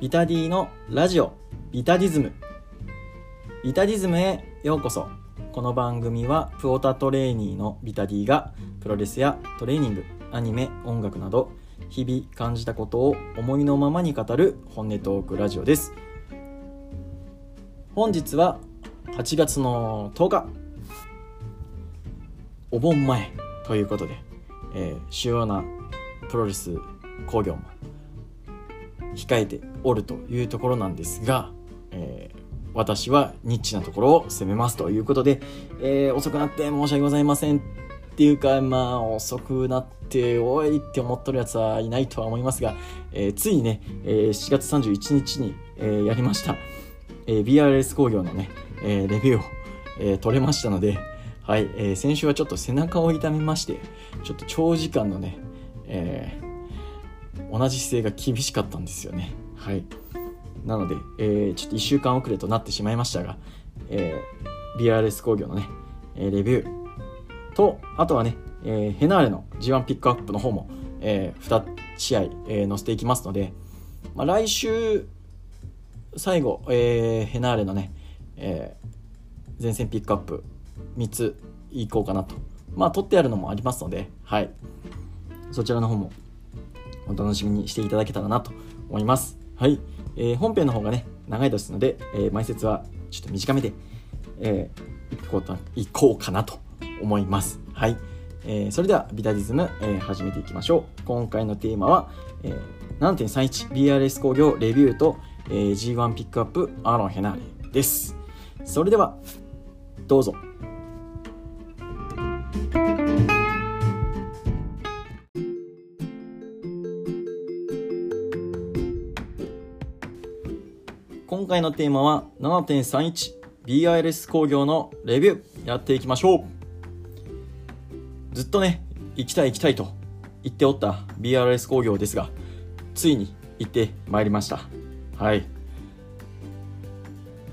ビタディのラジオビタディズム。ビタディズムへようこそ。この番組はプオタトレーニーのビタディがプロレスやトレーニングアニメ音楽など日々感じたことを思いのままに語る本音トークラジオです。本日は8月の10日。お盆前ということで、えー主要なプロレス興行も控えておるというところなんですが、えー私はニッチなところを攻めますということで、えー遅くなって申し訳ございませんっていうかまあ遅くなっておいって思っとるやつはいないとは思いますが、えーついね、えー7月31日に、えーやりました、えー BRS 工業のね、えーレビューを、えー取れましたので、はい、えー先週はちょっと背中を痛めまして、ちょっと長時間のね、えー同じ姿勢が厳しかったんですよね。はい。なので、えーちょっと1週間遅れとなってしまいましたが、えー BRS 工業のね、えレビューと、あとはね、えヘナーレの G1 ピックアップの方も、え2試合、えー載せていきますので、まあ、来週、最後、えヘナーレのね、え前線ピックアップ3ついこうかなと。まあ、取ってあるのもありますので、はい。そちらの方もお楽しみにしていただけたらなと思います。はい。えー本編の方がね、長いですので、えー前説はちょっと短めで、えー、いこうと、いこうかなと思います。はい。えーそれでは、ビタディズム、えー始めていきましょう。今回のテーマは、えー 7.31BRS 工業レビューと、えー G1 ピックアップアロン・ヘナーレです。それでは、どうぞ。回のテーマは 7.31BRS 工業のレビューやっていきましょう。ずっとね行きたい行きたいと言っておった BRS 工業ですがついに行ってまいりました。はい。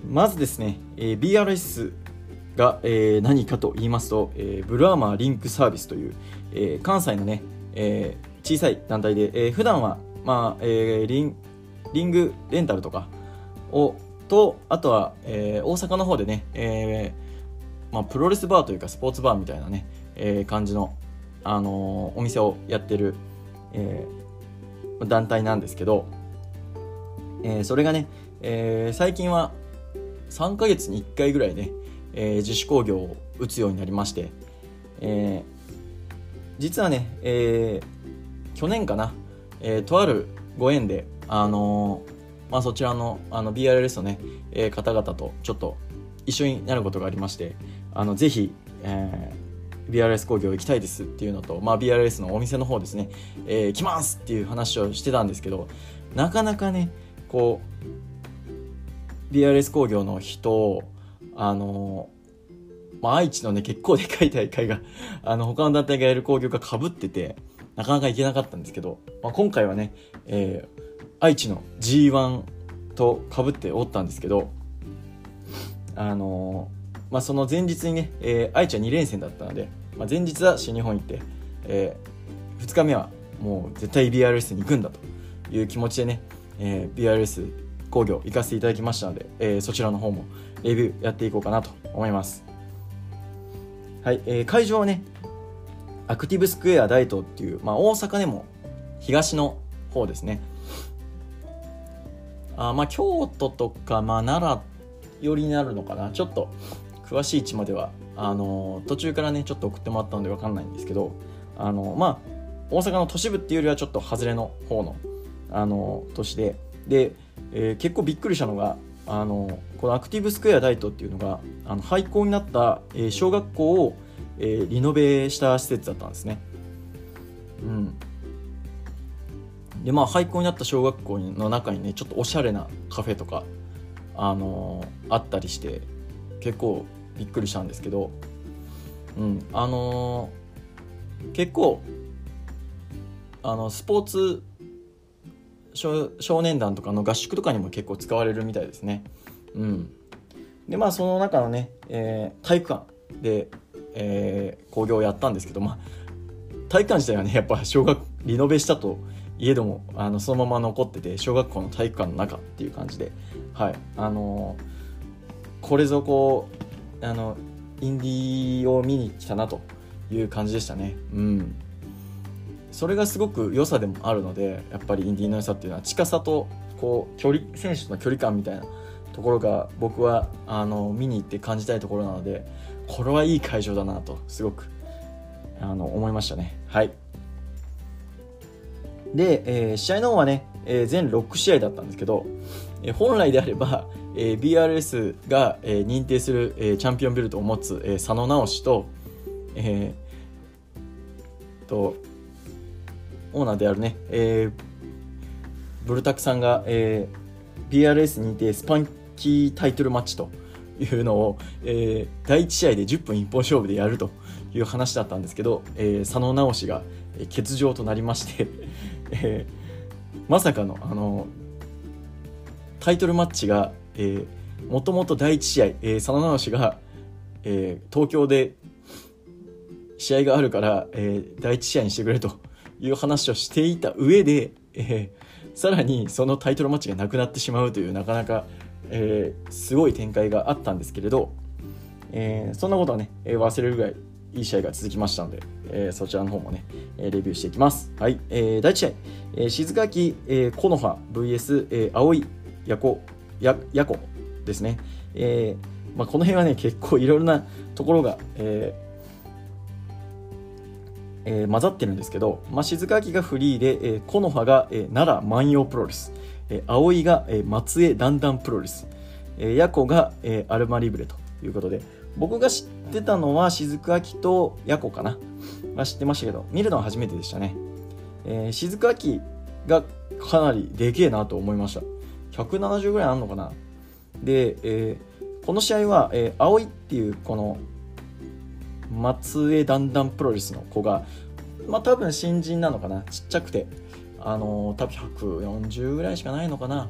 まずですね、えー BRS が、えー何かと言いますと、えーブルアーマーリンクサービスという、えー関西のね、えー小さい団体で、えー普段は、まあえーリンリングレンタルとかをとあとは、えー大阪の方でね、えーまあ、プロレスバーというかスポーツバーみたいなね、えー感じの、あのお店をやってる、えー団体なんですけど、えーそれがね、えー最近は3ヶ月に1回ぐらいね、えー自主興行を打つようになりまして、えー実はね、えー去年かな、えーとあるご縁で、あのーまあ、そちらのあの BRS のね、えー方々とちょっと一緒になることがありましてあのぜひ、えー BRS 工業行きたいですっていうのと、まあ、BRS のお店の方ですね、えー来ますっていう話をしてたんですけどなかなかねこう BRS 工業の人をあのまあ、愛知のね結構でかい大会があの他の団体がやる興行がかぶっててなかなか行けなかったんですけど、まあ、今回はね、えー愛知の G1 とかぶっておったんですけどあのーまあ、その前日にね、えー愛知は2連戦だったので、まあ、前日は新日本行って、え2日目はもう絶対 BRS に行くんだという気持ちでね、えー BRS 工業行かせていただきましたので、えーそちらの方もレビューやっていこうかなと思います。はい、えー会場はね、アクティブスクエア大東っていう、まあ、大阪でも東の方ですね。あまあ、京都とか、まあ、奈良寄りになるのかな。ちょっと詳しい位置までは、あの途中からね、ちょっと送ってもらったのでわかんないんですけど、あのまあ、大阪の都市部っていうよりはちょっと外れの方の、あの都市で、で、えー結構びっくりしたのが、あのこのアクティブスクエア大東っていうのがあの廃校になった、えー小学校を、えーリノベした施設だったんですね。うん、でまあ廃校になった小学校の中にねちょっとおしゃれなカフェとか、あのーあったりして結構びっくりしたんですけど、うん、あのー結構あのスポーツ少年団とかの合宿とかにも結構使われるみたいですね。うん、でまあその中のね、えー体育館で、えー、工業をやったんですけど、まあ、体育館自体はねやっぱ小学リノベしたと家でもあのそのまま残ってて小学校の体育館の中っていう感じで。はい。あのー、これぞこうあのインディーを見に来たなという感じでしたね。うん。それがすごく良さでもあるのでやっぱりインディーの良さっていうのは近さとこう距離選手との距離感みたいなところが僕はあの見に行って感じたいところなのでこれはいい会場だなとすごくあの思いましたね。はい。で、えー、試合の方はね、えー、全6試合だったんですけど、えー、本来であれば、えー、BRS が、えー、認定する、えー、チャンピオンベルトを持つ、えー、佐野直しと,、えー、とオーナーであるね、えー、ブルタクさんが、えー、BRS 認定スパンキータイトルマッチというのを、えー、第1試合で10分一本勝負でやるという話だったんですけど、えー、佐野直しが欠場となりましてえー、まさかの、あのタイトルマッチが、えー、もともと第1試合、えー、佐野直しが、えー、東京で試合があるから、えー、第1試合にしてくれという話をしていた上で、えー、さらにそのタイトルマッチがなくなってしまうというなかなか、えー、すごい展開があったんですけれど、えー、そんなことはね、えー、忘れるぐらいいい試合が続きましたので、えー、そちらの方もね、レビューしていきます。はい、えー、第1試合、えー、静垣、えー、木の葉 VS、えー、青いやこ、や、やこですね。えーまあ、この辺はね、結構いろいろなところが、えーえー、混ざってるんですけど、まあ、静垣がフリーで、えー、木の葉が、えー、奈良万葉プロレス、えー、葵が、えー、松江だんだんプロレス、えー、ヤコが、えー、アルマリブレということで、僕が知ってたのは雫秋とヤコかな。まあ、知ってましたけど、見るのは初めてでしたね。えー、雫秋がかなりでけえなと思いました。170ぐらいあんのかな。で、えー、この試合は、えー、葵っていうこの松江だんだんプロレスの子が、まあ多分新人なのかな。ちっちゃくて。あのー、多分140ぐらいしかないのかな。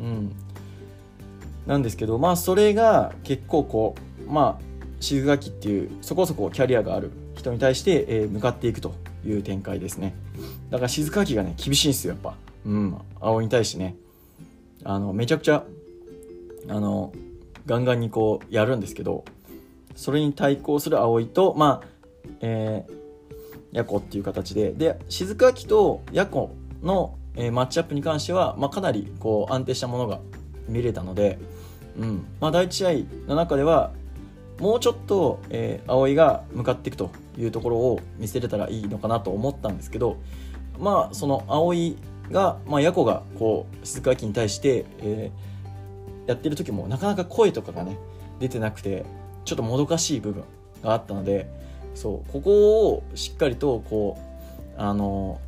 うん。なんですけど、まあそれが結構こう、まあ、静垣っていうそこそこキャリアがある人に対して、えー、向かっていくという展開ですね。だから静垣がね、厳しいんですよ、やっぱ。うん、青に対してね。あの、めちゃくちゃ、あの、ガンガンにこうやるんですけど、それに対抗する葵と、まあ、えー、ヤコっていう形で、で、静垣とヤコの、えー、マッチアップに関しては、まあ、かなりこう安定したものが見れたので、うんまあ、第1試合の中ではもうちょっと、えー、葵が向かっていくというところを見せれたらいいのかなと思ったんですけどまあその葵が、まあ、ヤコがこう鈴鹿に対して、えー、やってる時もなかなか声とかがね出てなくてちょっともどかしい部分があったのでそうここをしっかりとこうあの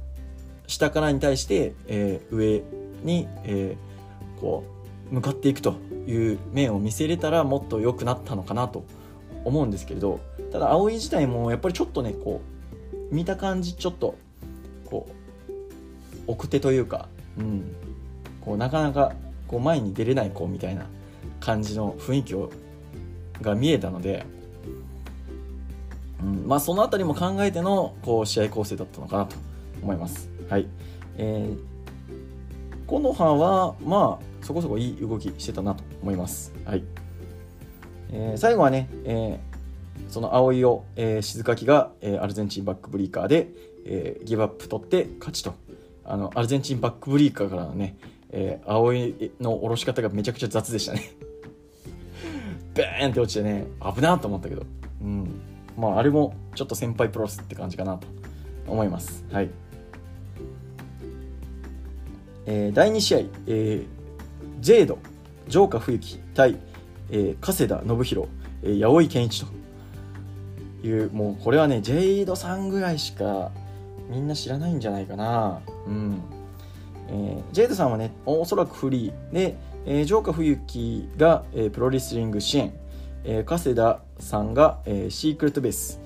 下からに対して、えー、上に、えー、こう向かっていくという面を見せれたらもっと良くなったのかなと思うんですけれどただ葵自体もやっぱりちょっとねこう見た感じちょっとこう奥手というか、うん、こうなかなかこう前に出れない子みたいな感じの雰囲気をが見えたので、うんまあ、その辺りも考えてのこう試合構成だったのかなと思います。はいえー、この葉は、まあ、そこそこいい動きしてたなと思います。はいえー、最後はね、えー、その葵を、えー、静垣が、えー、アルゼンチンバックブリーカーで、えー、ギブアップ取って勝ちと。あのアルゼンチンバックブリーカーからのね、えー、葵の下ろし方がめちゃくちゃ雑でしたね。ベーンって落ちてね危なと思ったけど、うん、まああれもちょっと先輩プロスって感じかなと。思います。はい。えー、第2試合、えー、ジェイド、城下冬樹対、えー、加世田信弘、えー、八百健一という、もうこれはね、ジェイドさんぐらいしかみんな知らないんじゃないかな。うん。えー、ジェイドさんはね、おそらくフリーで、えー、城下冬樹が、えー、プロレスリング支援、えー、加世田さんが、えー、シークレットベース、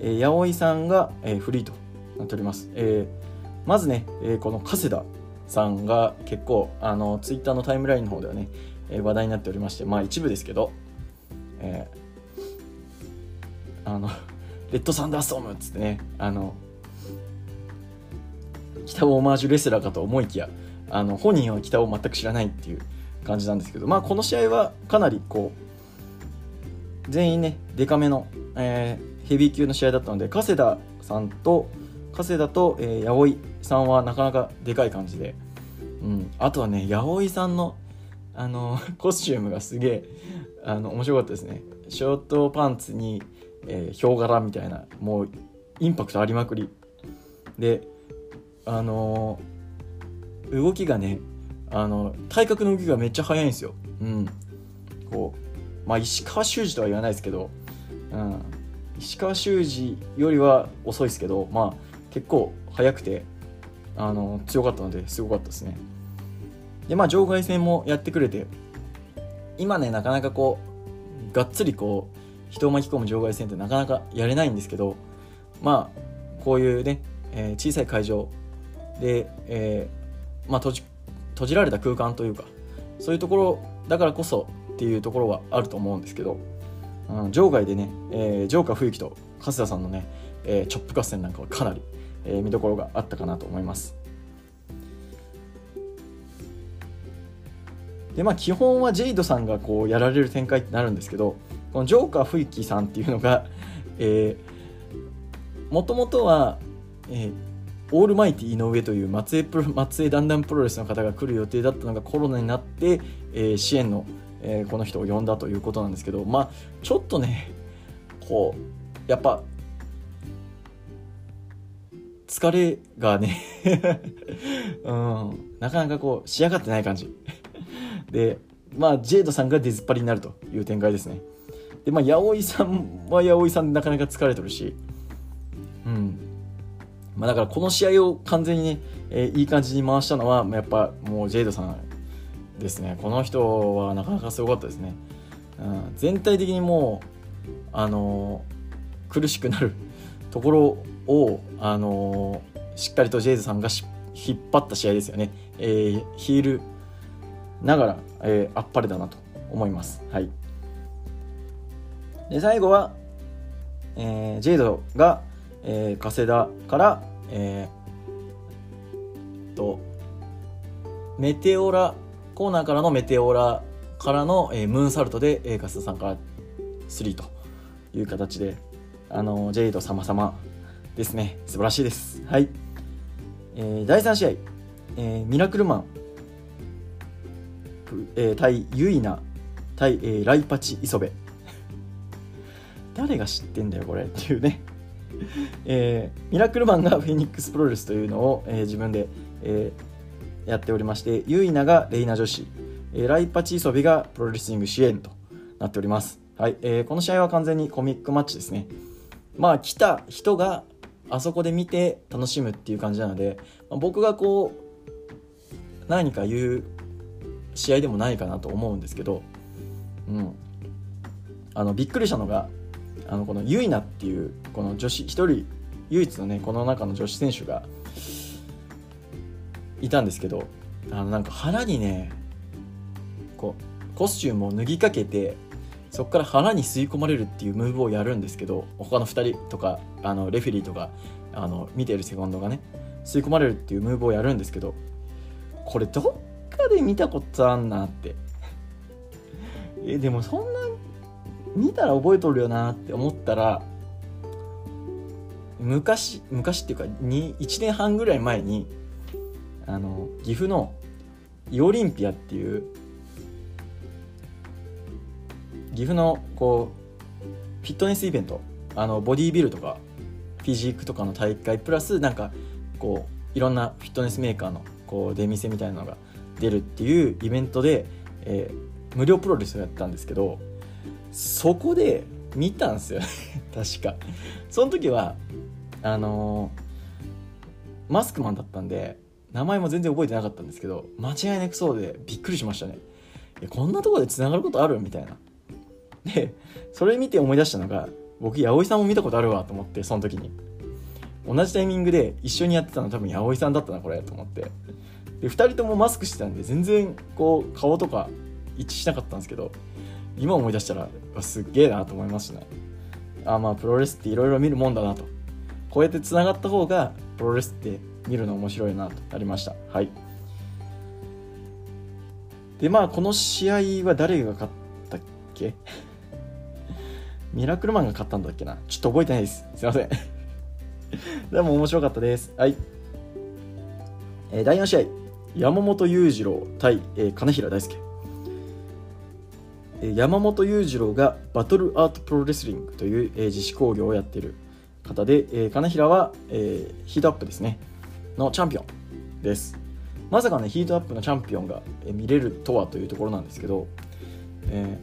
えー、八百さんが、えー、フリーとなっております。えー、まずね、えー、この加世田さんが結構あのツイッターのタイムラインの方ではね、え、話題になっておりましてまあ一部ですけど、えー、あの レッドサンダーストームっつってねあの北尾オマージュレスラーかと思いきやあの本人は北尾全く知らないっていう感じなんですけど、まあ、この試合はかなりこう全員ねデカめの、えー、ヘビー級の試合だったので加世田さんと加世田と、えー、八百井さんはなかなかでかい感じで、うん、あとはね八百井さんのあの コスチュームがすげえあの面白かったですね。ショートパンツに、えー、ヒョウ柄みたいなもうインパクトありまくり。であの、動きがねあの体格の動きがめっちゃ速いんですよ。うん。こうまあ石川修司とは言わないですけど、うん、石川修司よりは遅いですけどまあ結構速くてあの強かったのですごかったですね。でまあ場外戦もやってくれて今ねなかなかこうがっつりこう人を巻き込む場外戦ってなかなかやれないんですけどまあこういうね、えー、小さい会場で、えー、まあ閉じ閉じられた空間というかそういうところだからこそっていうところはあると思うんですけど、うん、場外でね、えー、ジョーカー冬樹と春日さんのね、えー、チョップ合戦なんかはかなり、えー、見どころがあったかなと思います。でまあ基本はジェイドさんがこうやられる展開ってなるんですけどこのジョーカー冬樹さんっていうのが もともとは、えー、オールマイティ井上という松江プロ松江ダンダンプロレスの方が来る予定だったのがコロナになって、えー、支援の、えー、この人を呼んだということなんですけどまあちょっとねこうやっぱ疲れがね うん、なかなかこう仕上がってない感じ。でまあジェイドさんが出ずっぱりになるという展開ですね。でまあ八百さんは八百さんでなかなか疲れてるしうん。まあ、だからこの試合を完全にね、えー、いい感じに回したのはやっぱもうジェイドさんですね。この人はなかなかすごかったですね、うん、全体的にもうあのー、苦しくなるところをあのー、しっかりとジェイドさんが引っ張った試合ですよね、えー、ヒールながら、えー、あっぱれだなと思います。はい。で最後は、えー、ジェイドがえー、加世田から、えー、とメテオラコーナーからのメテオラからの、えー、ムーンサルトで、えー、加瀬田さんから3という形であのジェイド様々ですね。素晴らしいです。はい、えー、第3試合、えー、ミラクルマン、えー、対ユイナ対、えー、ライパチ磯部誰が知ってんだよこれ。っていうね。えー、ミラクルマンがフェニックスプロレスというのを、えー、自分で、えー、やっておりましてユイナがレイナ女子、えー、ライパチーソビがプロレスリング支援となっております、はい。えー、この試合は完全にコミックマッチですね。まあ来た人があそこで見て楽しむっていう感じなので、まあ、僕がこう何か言う試合でもないかなと思うんですけど、うん、あのびっくりしたのがあのこのユイナっていうこの女子1人唯一のねこの中の女子選手がいたんですけどあのなんか腹にねこうコスチュームを脱ぎかけてそこから腹に吸い込まれるっていうムーブをやるんですけど他の2人とかあのレフェリーとかあの見てるセコンドがね吸い込まれるっていうムーブをやるんですけどこれどっかで見たことあんなって。えでもそんな見たら覚えとるよなって思ったら昔昔っていうか1年半ぐらい前にあの岐阜のイオリンピアっていう岐阜のこうフィットネスイベントあのボディービルとかフィジークとかの大会プラスなんかこういろんなフィットネスメーカーのこう出店みたいなのが出るっていうイベントで、えー、無料プロレスをやったんですけどそこで見たんすよね。確か。その時はあのー、マスクマンだったんで名前も全然覚えてなかったんですけど間違いなくそうでびっくりしましたね。いやこんなとこでつながることあるみたいな。でそれ見て思い出したのが僕八百さんも見たことあるわと思ってその時に。同じタイミングで一緒にやってたの多分八百さんだったなこれと思って。で2人ともマスクしてたんで全然こう顔とか一致しなかったんですけど今思い出したらすっげえなと思いましたね。あまあプロレスっていろいろ見るもんだなと。こうやってつながった方がプロレスって見るの面白いなとなりました。はい。でまあこの試合は誰が勝ったっけ？ミラクルマンが勝ったんだっけな？ちょっと覚えてないです。すいません。でも面白かったです。はい、え、第4試合。山本裕次郎対、えー、金平大輔。山本裕次郎がバトルアートプロレスリングという、えー、自主工業をやっている方で、えー、金平は、えー、ヒートアップですねのチャンピオンです。まさかねヒートアップのチャンピオンが見れるとはというところなんですけど、え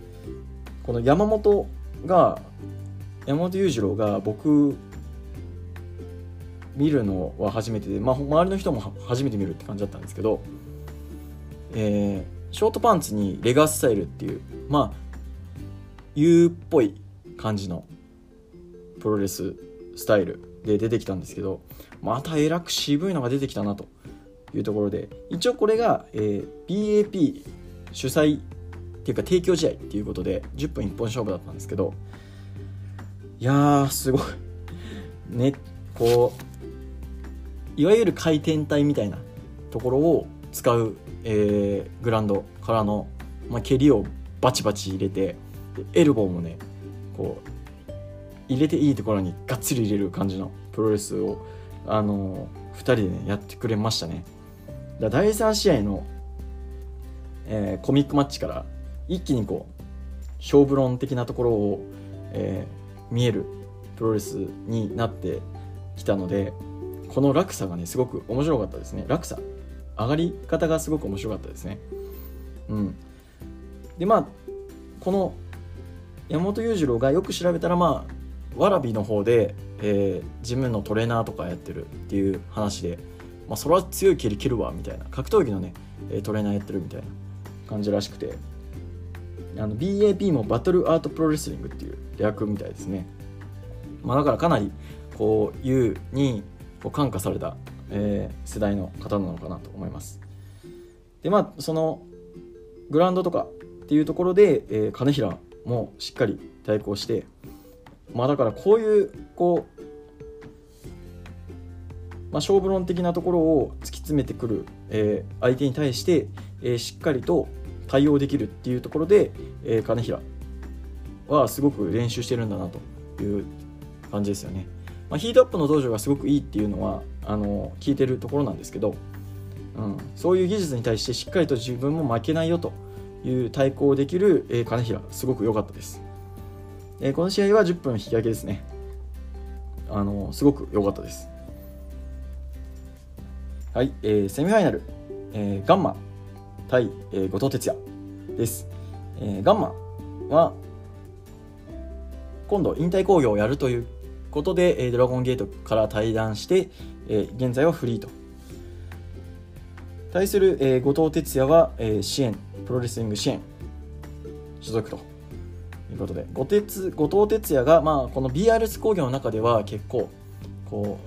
ー、この山本が山本裕次郎が僕見るのは初めてで、まあ、周りの人も初めて見るって感じだったんですけど、えー、ショートパンツにレガースタイルっていうまあ U っぽい感じのプロレススタイルで出てきたんですけどまたえらく渋いのが出てきたなというところで一応これが、えー、BAP 主催っていうか提供試合っていうことで10分一本勝負だったんですけどいやーすごい。ねこういわゆる回転体みたいなところを使う、えー、グラウンドからの、まあ、蹴りをバチバチ入れてエルボーもねこう入れていいところにがっつり入れる感じのプロレスをあの2人でねやってくれましたね。だ第3試合の、えー、コミックマッチから一気にこう勝負論的なところを、えー、見えるプロレスになってきたのでこの落差がねすごく面白かったですね。落差。上がり方がすごく面白かったですね。うん。でまあこの山本裕次郎がよく調べたらまあわらびの方で、えー、ジムのトレーナーとかやってるっていう話で、まあ、それは強い蹴り蹴るわみたいな。格闘技のねトレーナーやってるみたいな感じらしくて。あの BAP もバトルアートプロレスリングっていう略みたいですね、まあ、だからかなりこう U にこう感化された、えー、世代の方なのかなと思いますでまあそのグラウンドとかっていうところで、えー、金平もしっかり対抗してまあだからこういうこう、まあ、勝負論的なところを突き詰めてくる、えー、相手に対して、えー、しっかりと対応できるっていうところで、えー、金平はすごく練習してるんだなという感じですよね。まあ、ヒートアップの道場がすごくいいっていうのはあの聞いてるところなんですけど、うん、そういう技術に対してしっかりと自分も負けないよという対抗できる、えー、金平すごく良かったです。えー、この試合は10分引き分けですね。あのすごく良かったです。はい、えー、セミファイナル、えー、ガンマ対、えー、後藤哲也です。えー、ガンマは今度引退興行をやるということで、えー、ドラゴンゲートから退団して、えー、現在はフリーと。対する、えー、後藤哲也は、えー、支援、プロレスリング支援所属と。いうことで後鉄後藤哲也が、まあ、この BRS 工業の中では結構こ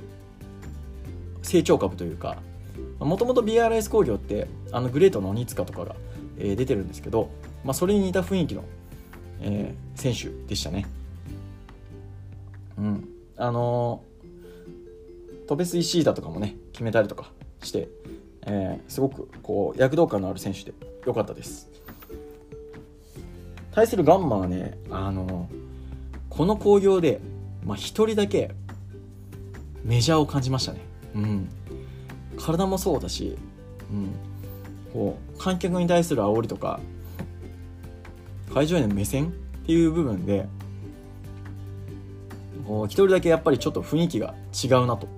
う成長株というかもともと BRS 工業ってあのグレートの鬼塚とかが、えー、出てるんですけど、まあ、それに似た雰囲気の、えー、選手でしたね。うん、あのー、トベスイシーダとかもね決めたりとかして、えー、すごくこう躍動感のある選手で良かったです。対するガンマはねあのこの興行でまあ、1人だけメジャーを感じましたね。うん。体もそうだし、うん、こう観客に対する煽りとか会場への目線っていう部分でこう1人だけやっぱりちょっと雰囲気が違うなと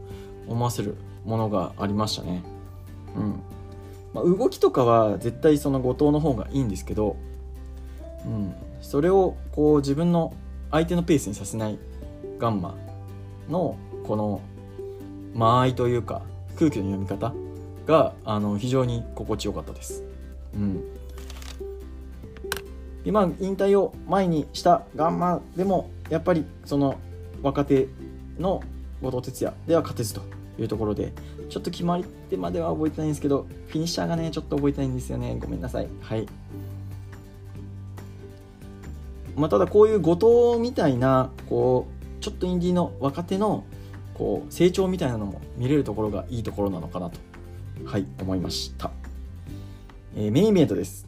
思わせるものがありましたね。うん。まあ、動きとかは絶対その後藤の方がいいんですけどうん、それをこう自分の相手のペースにさせないガンマのこの間合いというか空気の読み方があの非常に心地よかったです。うん、今引退を前にしたガンマでもやっぱりその若手の後藤哲也では勝てずというところでちょっと決まり手までは覚えてないんですけどフィニッシャーがねちょっと覚えてないんですよね。ごめんなさい。はい。まあ、ただこういう後藤みたいなこうちょっとインディーの若手のこう成長みたいなのも見れるところがいいところなのかなと。はい思いました、えー、メインイベントです。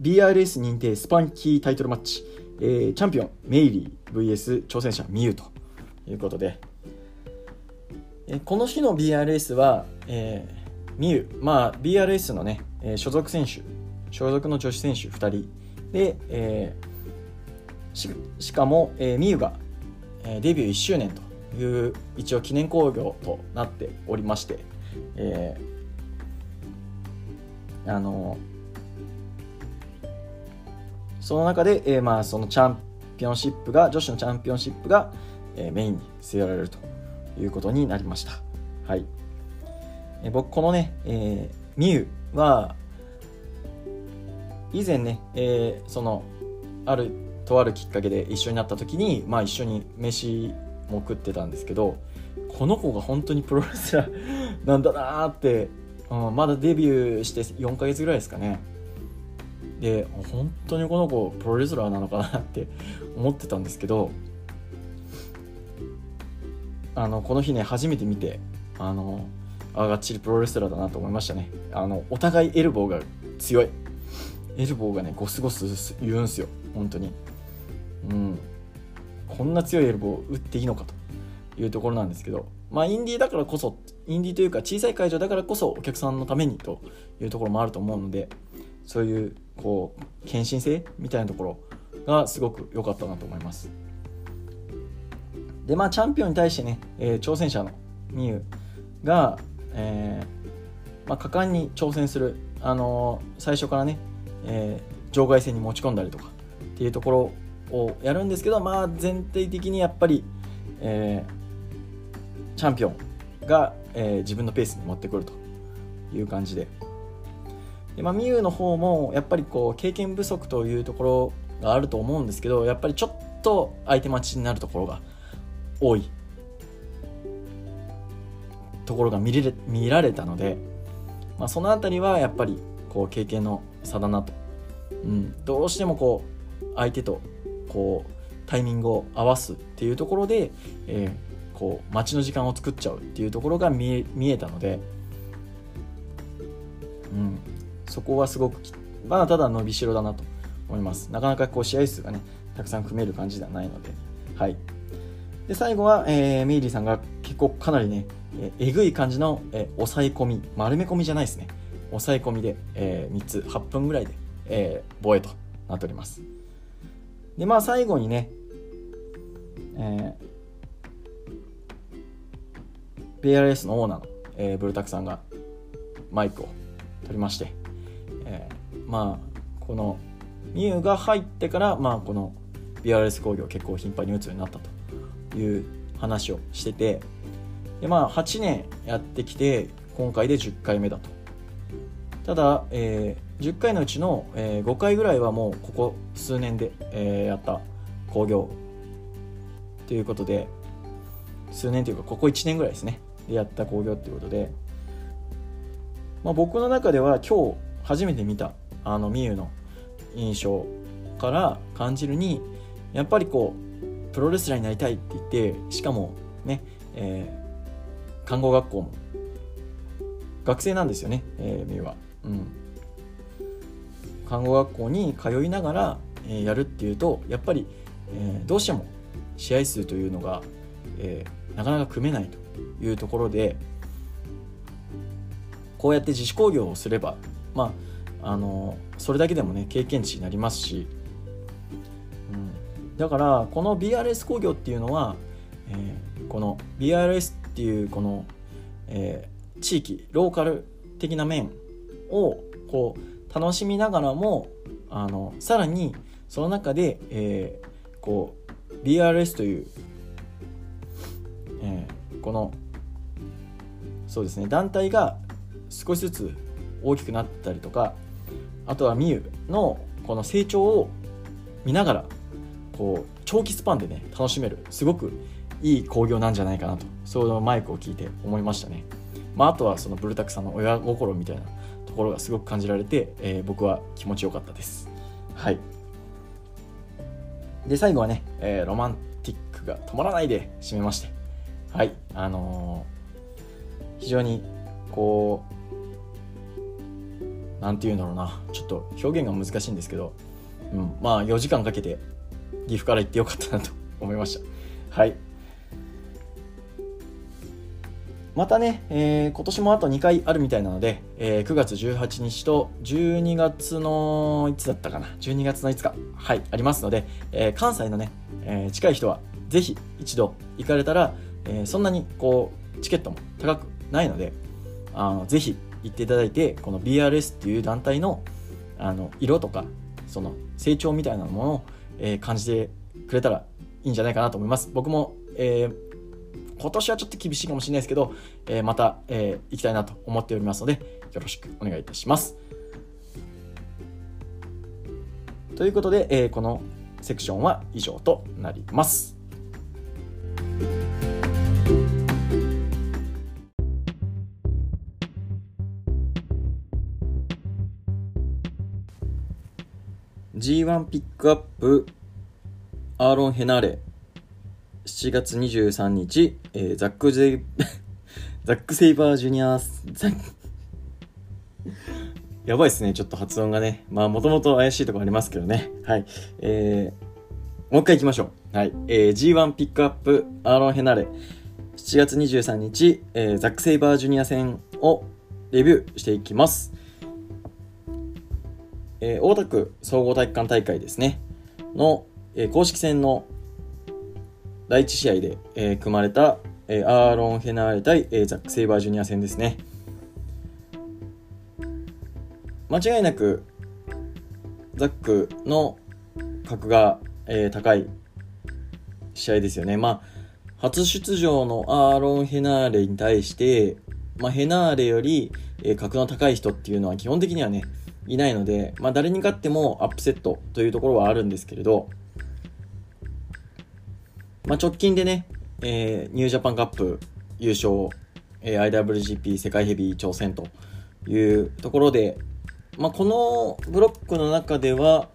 BRS 認定スパンキータイトルマッチ、えー、チャンピオンメイリー VS 挑戦者ミユと。いうことで、え、この日の BRS は、えー、ミユ。まあ BRS のね、えー、所属選手。所属の女子選手2人。で、えー、ししかも、えー、ミユが、えー、デビュー1周年という一応記念興行となっておりまして、えー、あのその中で、えー、まあそのチャンピオンシップが女子のチャンピオンシップが、え、メインに据えられるということになりました。はい。え、僕このね、えー、ミユは以前ね、えー、そのあるとあるきっかけで一緒になった時に、まあ、一緒に飯も食ってたんですけどこの子が本当にプロレスラー なんだなーって、うん、まだデビューして4ヶ月ぐらいですかねで本当にこの子プロレスラーなのかなって思ってたんですけどあのこの日ね初めて見てあのあがっちりプロレスラーだなと思いましたね。あのお互いエルボーが強い。エルボーがねゴスゴス言うんすよ。本当に。うん。こんな強いエルボー打っていいのかと。いうところなんですけど。まあインディーだからこそインディーというか小さい会場だからこそお客さんのためにと。いうところもあると思うのでそういうこう献身性みたいなところがすごく良かったなと思います。でまあチャンピオンに対してね、えー、挑戦者のミユが、えーまあ、果敢に挑戦する、あのー、最初からねえー、場外戦に持ち込んだりとかっていうところをやるんですけど、まあ、全体的にやっぱり、えー、チャンピオンが、えー、自分のペースに持ってくるという感じで。で、まあ、ミュウの方もやっぱりこう経験不足というところがあると思うんですけどやっぱりちょっと相手待ちになるところが多い。ところが見れ見られたので、まあ、その辺りはやっぱりこう経験の差だなと、うん、どうしてもこう相手とこうタイミングを合わすっていうところで、えー、こう待ちの時間を作っちゃうっていうところが見え見えたので、うん、そこはすごくまだただ伸びしろだなと思います。なかなかこう試合数がねたくさん組める感じではないので。はい。で最後は、えー、メイリーさんが結構かなりねええぐい感じの、えー、抑え込み丸め込みじゃないですね。抑え込みで、えー、3つ8分ぐらいで、えー、防衛となっております。でまあ最後にね、えー、BRS のオーナーの、えー、ブルタクさんがマイクを取りまして、えー、まあこのミュウが入ってから、まあ、この BRS 工業結構頻繁に打つようになったと。いう話をしててでまあ8年やってきて今回で10回目だと。ただ、えー、10回のうちの、えー、5回ぐらいはもうここ数年で、えー、やった興行ということで数年というかここ1年ぐらいですね。でやった興行ということで、まあ、僕の中では今日初めて見たあのミユの印象から感じるにやっぱりこうプロレスラーになりたいって言ってしかもね、えー、看護学校も学生なんですよね、えー、ミユは。うん、看護学校に通いながら、えー、やるっていうとやっぱり、えー、どうしても試合数というのが、えー、なかなか組めないというところでこうやって自主興行をすればまああのそれだけでもね経験値になりますし、だからこの BRS 工業っていうのは、えー、この BRS っていうこの、えー、地域ローカル的な面をこう楽しみながらもあのさらにその中で、えー、こう BRS という、えー、このそうですね団体が少しずつ大きくなったりとかあとはミユのこの成長を見ながらこう長期スパンでね楽しめるすごくいい興行なんじゃないかなと。そのマイクを聞いて思いましたね、まあ、あとはそのブルタクさんの親心みたいなところがすごく感じられて、えー、僕は気持ちよかったです。はい。で、最後はね、えー、ロマンティックが止まらないで締めまして、はい。あのー、非常にこうなんて言うんだろうな。ちょっと表現が難しいんですけど、うん、まあ4時間かけて岐阜から行ってよかったなと 思いました。はい。またね、えー、今年もあと2回あるみたいなので、えー、9月18日と12月のいつだったかな。12月の5日はいありますので、えー、関西のね、え近い人はぜひ一度行かれたら、えそんなにこうチケットも高くないのであのぜひ行っていただいてこの BRS っていう団体のあの色とかその成長みたいなものを、え感じてくれたらいいんじゃないかなと思います僕も、えー今年はちょっと厳しいかもしれないですけど、えー、また、えー、行きたいなと思っておりますので、よろしくお願いいたします。ということで、えー、このセクションは以上となります。G1 ピックアップアーロン・ヘナーレ7月23日、えー、ザック・ゼイ ザック・セイバージュニア やばいっすね、ちょっと発音がね。まあ、もともと怪しいとこありますけどね。はい。えー、もう一回行きましょう。はい。えー、G1 ピックアップ、アーロン・ヘナーレ。7月23日、えー、ザック・セイバージュニア戦をレビューしていきます。えー、大田区総合体育館大会ですね。の、えー、公式戦の第1試合で、えー、組まれた、えー、アーロン・ヘナーレ対、えー、ザック・セイバージュニア戦ですね。間違いなく、ザックの格が、えー、高い試合ですよね。まあ、初出場のアーロン・ヘナーレに対して、まあ、ヘナーレより、えー、格の高い人っていうのは基本的にはね、いないので、まあ、誰に勝ってもアップセットというところはあるんですけれど、まあ、直近でね、えー、ニュージャパンカップ優勝、えー、IWGP 世界ヘビー挑戦というところで、まあ、このブロックの中では、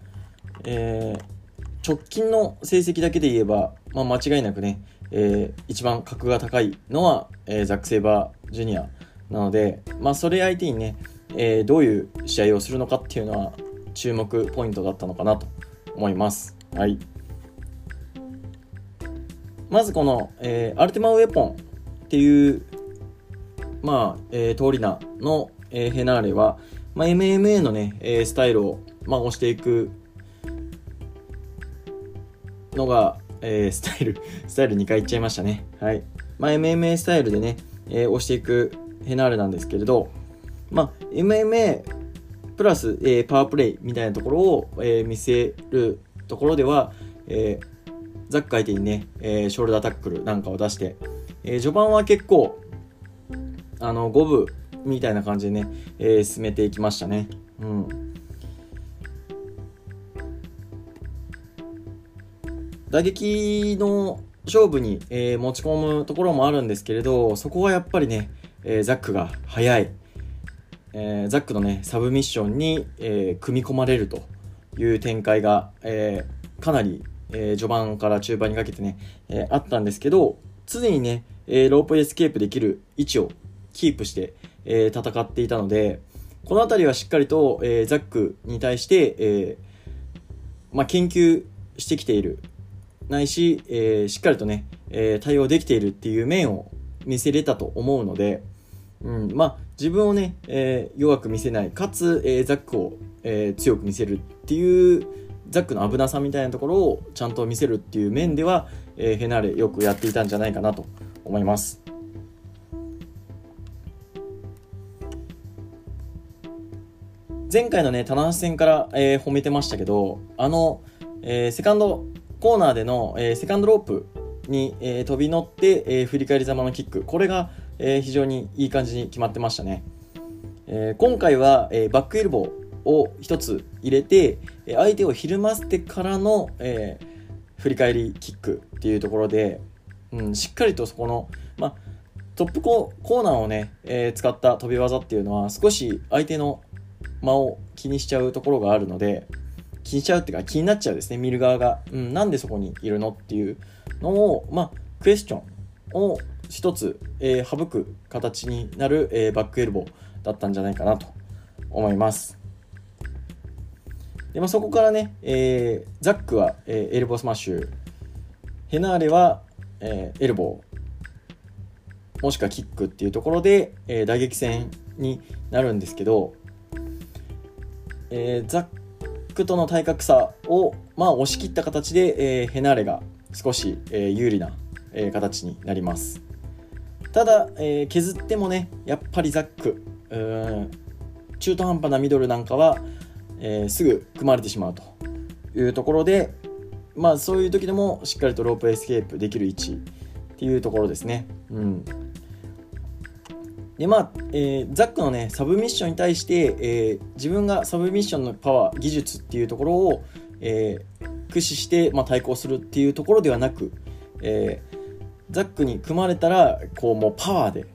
えー、直近の成績だけで言えば、まあ、間違いなくね、えー、一番格が高いのは、えー、ザック・セイバージュニアなので、まあ、それ相手にね、えー、どういう試合をするのかっていうのは注目ポイントだったのかなと思います。はい。まずこの、えー、アルティマウェポンっていう、まあ、えー、通り名の、えー、ヘナーレは、まあ、MMA のね、えー、スタイルを、まあ、押していくのが、えー、スタイル、スタイル2回言っちゃいましたね。はい。まあ、MMA スタイルでね、えー、押していくヘナーレなんですけれど、まあ、MMA プラス、えー、パワープレイみたいなところを、えー、見せるところでは、えー、ザック相手にね、えー、ショルダータックルなんかを出して、えー、序盤は結構、あの、五分みたいな感じでね、えー、進めていきましたね。うん。打撃の勝負に、えー、持ち込むところもあるんですけれど、そこはやっぱりね、えー、ザックが速い。えー、ザックのね、サブミッションに、えー、組み込まれるという展開が、えー、かなりえー、序盤から中盤にかけてね、えー、あったんですけど、常にね、えー、ロープエスケープできる位置をキープして、えー、戦っていたので、この辺りはしっかりと、えー、ザックに対して、えー、まあ、研究してきている、ないし、えー、しっかりとね、えー、対応できているっていう面を見せれたと思うので、うん、まあ、自分をね、えー、弱く見せない、かつ、えー、ザックを、えー、強く見せるっていうザックの危なさみたいなところをちゃんと見せるっていう面では、えー、ヘナーレよくやっていたんじゃないかなと思います。前回のね、棚橋戦から、えー、褒めてましたけど、あの、えー、セカンドコーナーでの、えー、セカンドロープに、えー、飛び乗って、えー、振り返りざまのキック、これが、えー、非常にいい感じに決まってましたね。えー、今回は、えー、バックエルボー、を一つ入れて相手をひるませてからの、え、振り返りキックっていうところで、うん、しっかりとそこの、ま、トップコーナーをね、え、使った飛び技っていうのは少し相手の間を気にしちゃうところがあるので気にしちゃうっていうか気になっちゃうですね見る側が、うん、なんでそこにいるのっていうのを、ま、クエスチョンを一つ、えー、省く形になる、えー、バックエルボーだったんじゃないかなと思います。で、まあ、そこからね、えー、ザックは、えー、エルボースマッシュヘナーレは、えー、エルボーもしくはキックっていうところで、えー、打撃戦になるんですけど、えー、ザックとの体格差を、まあ、押し切った形で、えー、ヘナーレが少し、えー、有利な、えー、形になります。ただ、えー、削ってもねやっぱりザック。中途半端なミドルなんかは、えー、すぐ組まれてしまうと。いうところでまあそういう時でもしっかりとロープエスケープできる位置。っていうところですね。うん、でまあ、えー、ザックのねサブミッションに対して、えー、自分がサブミッションのパワー技術っていうところを、えー、駆使して、まあ、対抗するっていうところではなく、えザックに組まれたらこうもうパワーで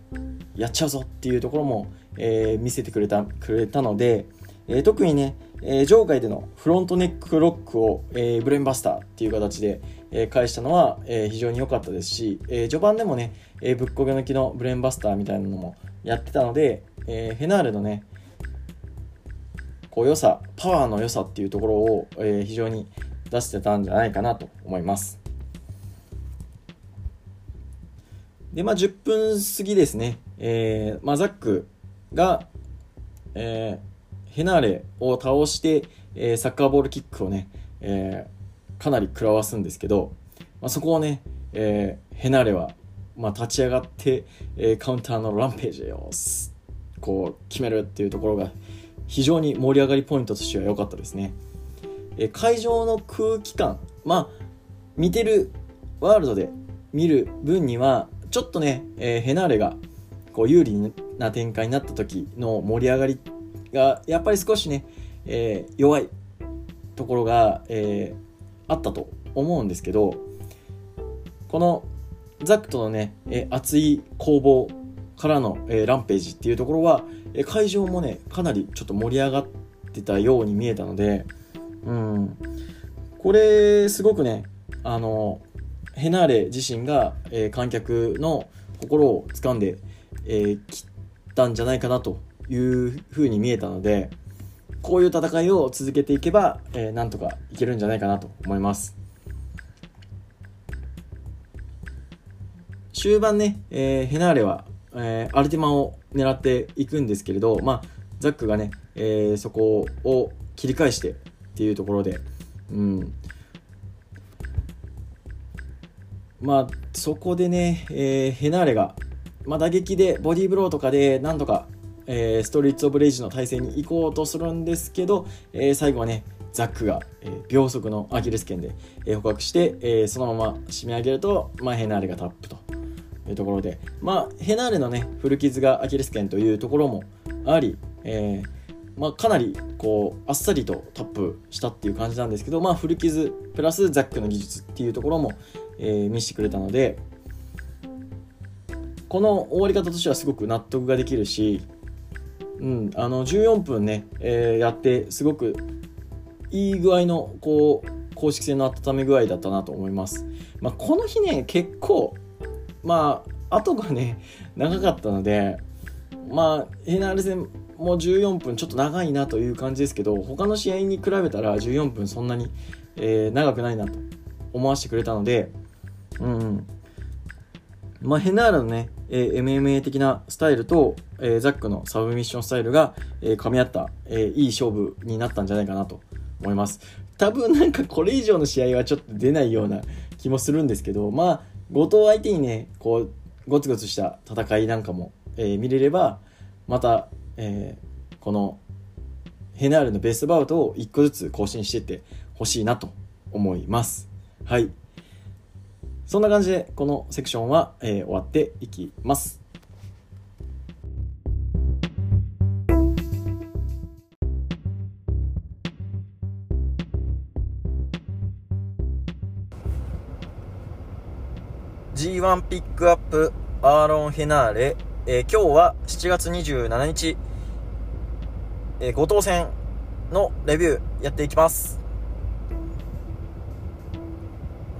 やっちゃうぞっていうところも、え見せてくれたくれたので、え特にね、え場外でのフロントネックロックを、えブレンバスターっていう形で、え返したのは、え非常に良かったですし、え序盤でもね、えぶっこげ抜きのブレンバスターみたいなのもやってたので、えヘナーレのねこう良さパワーの良さっていうところを、え非常に出してたんじゃないかなと思います。でまあ10分過ぎですね、えーまあ、ザックが、えー、ヘナーレを倒して、えー、サッカーボールキックをね、えー、かなり食らわすんですけど、まあ、そこをね、えー、ヘナーレはまあ、立ち上がって、えー、カウンターのランページをこう決めるっていうところが非常に盛り上がりポイントとしては良かったですね。えー、会場の空気感、まあ、見てるワールドで見る分にはちょっとね、えー、ヘナーレがこう有利な展開になった時の盛り上がりがやっぱり少しね、えー、弱いところが、えー、あったと思うんですけどこのザックとのね、え、熱い攻防からの、え、ランページっていうところは、え、会場もねかなりちょっと盛り上がってたように見えたので、うん、これすごくねあのヘナーレ自身が、えー、観客の心を掴んで、えー、切ったんじゃないかなというふうに見えたのでこういう戦いを続けていけば、えー、なんとかいけるんじゃないかなと思います。終盤ね、えー、ヘナーレは、えー、アルティマを狙っていくんですけれど、まあ、ザックがね、えー、そこを切り返してっていうところで、うん、まあ、そこでね、えー、ヘナーレが、まあ、打撃でボディーブローとかでなんとか、えー、ストリート・オブ・レイジの体勢に行こうとするんですけど、えー、最後はねザックが、え、秒速のアキレス腱で、え、捕獲して、え、そのまま締め上げると、まあ、ヘナーレがタップと。いうところで、まあ、ヘナーレのね古傷がアキレス腱というところもあり、えまあ、かなりこうあっさりとタップしたっていう感じなんですけど、まあ、古傷プラスザックの技術っていうところも、えー、見せてくれたのでこの終わり方としてはすごく納得ができるし、うん、あの14分ね、えー、やってすごくいい具合のこう公式戦の温め具合だったなと思います、まあ、この日ね結構まあ後がね長かったのでまあヘナール戦もう14分ちょっと長いなという感じですけど他の試合に比べたら14分そんなに、えー、長くないなと思わせてくれたのでうん、まあ、ヘナーラのね、えー、MMA 的なスタイルと、えー、ザックのサブミッションスタイルが、えー、噛み合った、えー、いい勝負になったんじゃないかなと思います。多分なんかこれ以上の試合はちょっと出ないような気もするんですけど、まあ、後藤相手にね、こう、ゴツゴツした戦いなんかも、えー、見れれば、また、えー、このヘナールのベストバウトを1個ずつ更新していってほしいなと思います。はい。そんな感じでこのセクションは、えー、終わっていきます。G1 ピックアップアーロン・ヘナーレ、えー、今日は7月27日、えー、後藤戦のレビューやっていきます。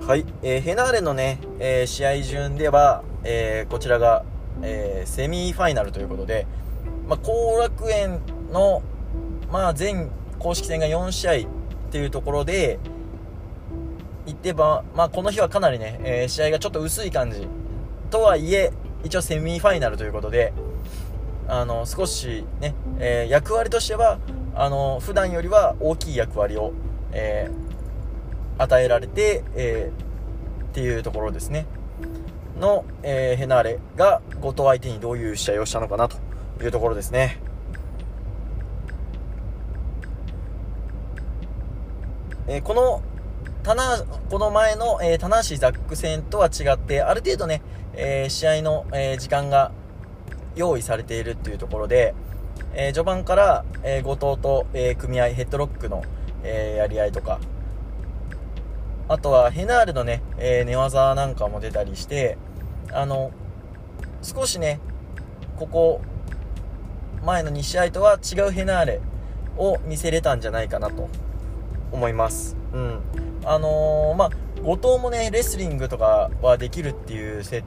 はい、えー、ヘナーレのね、えー、試合順では、えー、こちらが、え、セミファイナルということで、まあ、後楽園の、まあ、全公式戦が4試合っていうところで、言ってば、まあ、この日はかなりね、え、試合がちょっと薄い感じ。とはいえ、一応セミファイナルということで、あの、少しね、え、役割としては、あの、普段よりは大きい役割を、えー、与えられて、えー、っていうところですね。の、えー、ヘナーレが後藤相手にどういう試合をしたのかなというところですね。えー、このこの前の、えー、棚橋ザック戦とは違って、ある程度ね、えー、試合の、えー、時間が用意されているっていうところで、えー、序盤から、えー、後藤と、えー、組合ヘッドロックの、えー、やり合いとかあとはヘナールのね、えー、寝技なんかも出たりしてあの少しねここ前の2試合とは違うヘナーレを見せれたんじゃないかなと思います。うん。あのー、まあ後藤もねレスリングとかはできるっていう設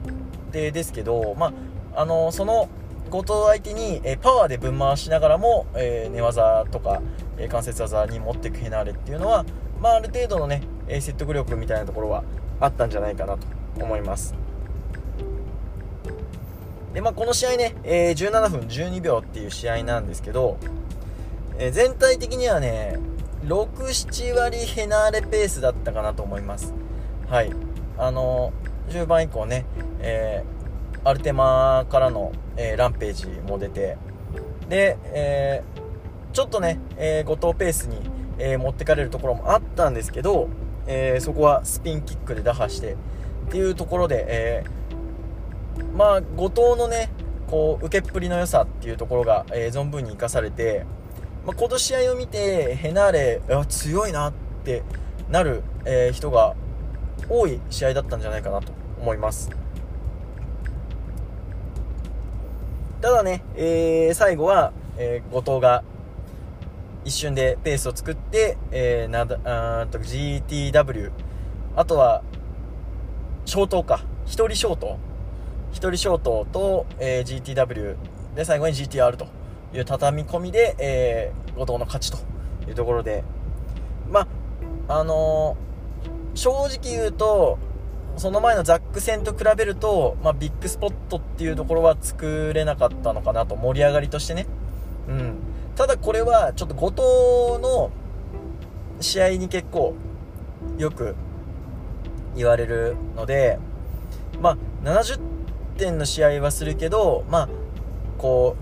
定ですけどまああのー、その後藤相手に、えパワーでぶん回しながらも、え寝技とか、え関節技に持っていくヘナーレっていうのは、まあ、ある程度のね、え説得力みたいなところはあったんじゃないかなと思います。で、まあ、この試合ね、えー、17分12秒っていう試合なんですけど、えー、全体的にはね67割ヘナーレペースだったかなと思います。はい。あのー、終盤以降ね、えー、アルテマからの、えー、ランページも出てで、え、ちょっとね、え、後藤ペースに、え、持ってかれるところもあったんですけど、えー、そこはスピンキックで打破してっていうところで、えー、まあ後藤のねこう受けっぷりの良さっていうところが、えー、存分に生かされて、まあ、この試合を見てヘナーレ強いなってなる、えー、人が多い試合だったんじゃないかなと思います。ただね、えー、最後は、えー、後藤が一瞬でペースを作って、えー、なだと GTW あとは消灯か。1人消灯1人消灯と、えー、GTW で最後に GTR という畳み込みで、えー、後藤の勝ちというところで、まあ、あのー、正直言うと、その前のザック戦と比べると、まあ、ビッグスポットっていうところは作れなかったのかなと、盛り上がりとしてね。うん。ただこれは、ちょっと後藤の試合に結構よく言われるので、まあ、70点の試合はするけど、まあ、こ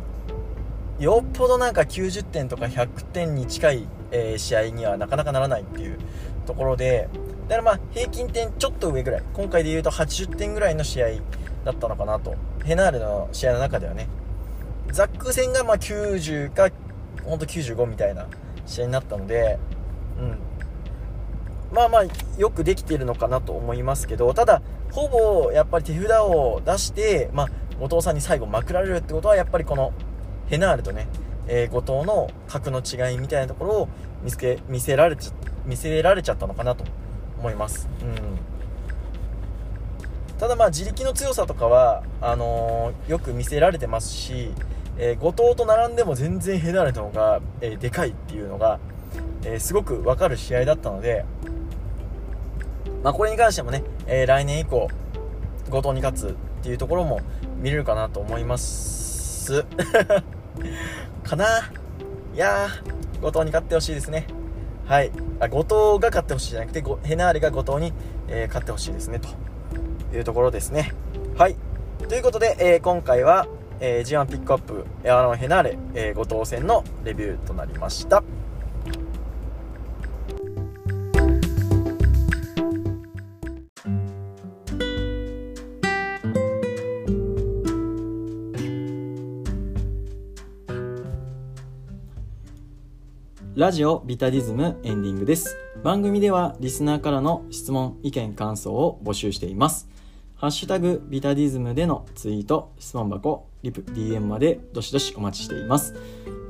う、よっぽどなんか90点とか100点に近い、えー、試合にはなかなかならないっていうところで、だからまあ平均点ちょっと上ぐらい、今回で言うと80点ぐらいの試合だったのかなと、ヘナーレの試合の中ではね、ザック戦がまあ90か、ほんと95みたいな試合になったので、うん、まあまあよくできているのかなと思いますけど、ただ、ほぼやっぱり手札を出して、まあ、後藤さんに最後まくられるってことはやっぱりこのヘナールとね、えー、後藤の格の違いみたいなところを見つけ見せられち見せられちゃったのかなと思います、うん、ただまあ自力の強さとかはあのー、よく見せられてますし、えー、後藤と並んでも全然ヘナールの方が、えー、でかいっていうのが、えすごく分かる試合だったので、まあ、これに関してもね、え来年以降後藤に勝つっていうところも見れるかなと思います かないやー、後藤に勝ってほしいですね。はい。あ、後藤が勝ってほしいじゃなくて、ヘナーレが後藤に、え、勝ってほしいですね、というところですね。はい。ということで、え、今回は、えー、G1 ピックアップ、あの、ヘナーレ、えー、後藤戦のレビューとなりました。ラジオビタディズムエンディングです。番組ではリスナーからの質問、意見、感想を募集しています。ハッシュタグビタディズムでのツイート、質問箱、リプ、DM までどしどしお待ちしています。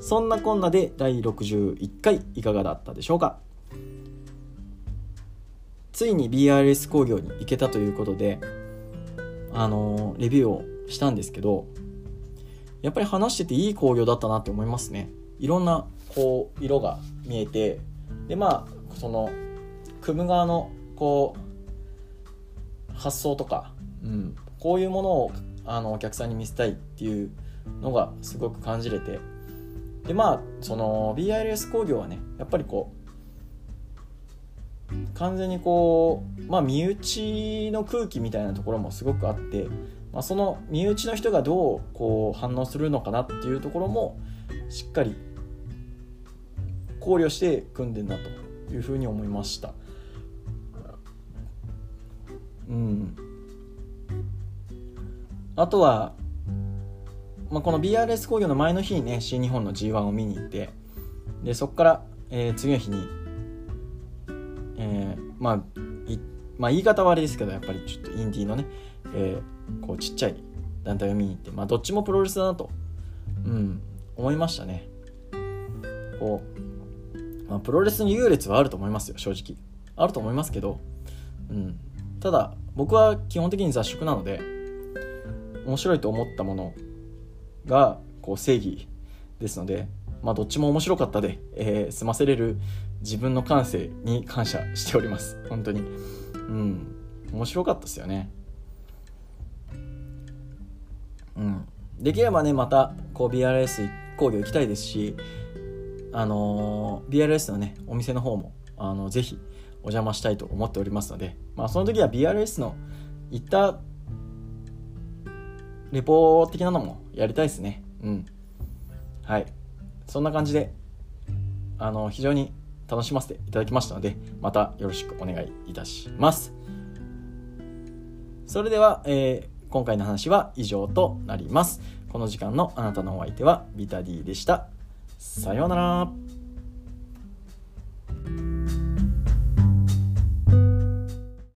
そんなこんなで第61回いかがだったでしょうか？ついに BRS 工業に行けたということで、あのレビューをしたんですけどやっぱり話してていい工業だったなって思いますねいろんなこう色が見えてでまあその組む側のこう発想とか、うん、こういうものをあのお客さんに見せたいっていうのがすごく感じれて。でまあその BILS 工業はねやっぱりこう完全にこうまあ身内の空気みたいなところもすごくあって、まあ、その身内の人がどうこう反応するのかなっていうところもしっかり考慮して組んでんだというふうに思いました。うん。あとはまあ、この BRS 工業の前の日にね新日本の G1 を見に行ってでそこから、えー、次の日に、えー、まあいまあ、言い方はあれですけどやっぱりちょっとインディーのね、えー、こうちっちゃい団体を見に行って、まあ、どっちもプロレスだなと、うん、思いましたね。こう、まあ、プロレスに優劣はあると思いますよ正直。あると思いますけど、うん、ただ僕は基本的に雑食なので面白いと思ったものがこう正義ですので、まあ、どっちも面白かったで、えー、済ませれる自分の感性に感謝しております。本当に。うん。面白かったですよね。うん。できればねまたこう BRS 工業行きたいですしあのー、BRS のねお店の方もあのぜひお邪魔したいと思っておりますので、まあ、その時は BRS の行ったレポー的なのもやりたいですね。うん。はい。そんな感じで、あの、非常に楽しませていただきましたので、またよろしくお願いいたします。それでは、えー、今回の話は以上となります。この時間のあなたのお相手はビタディでした。さようなら。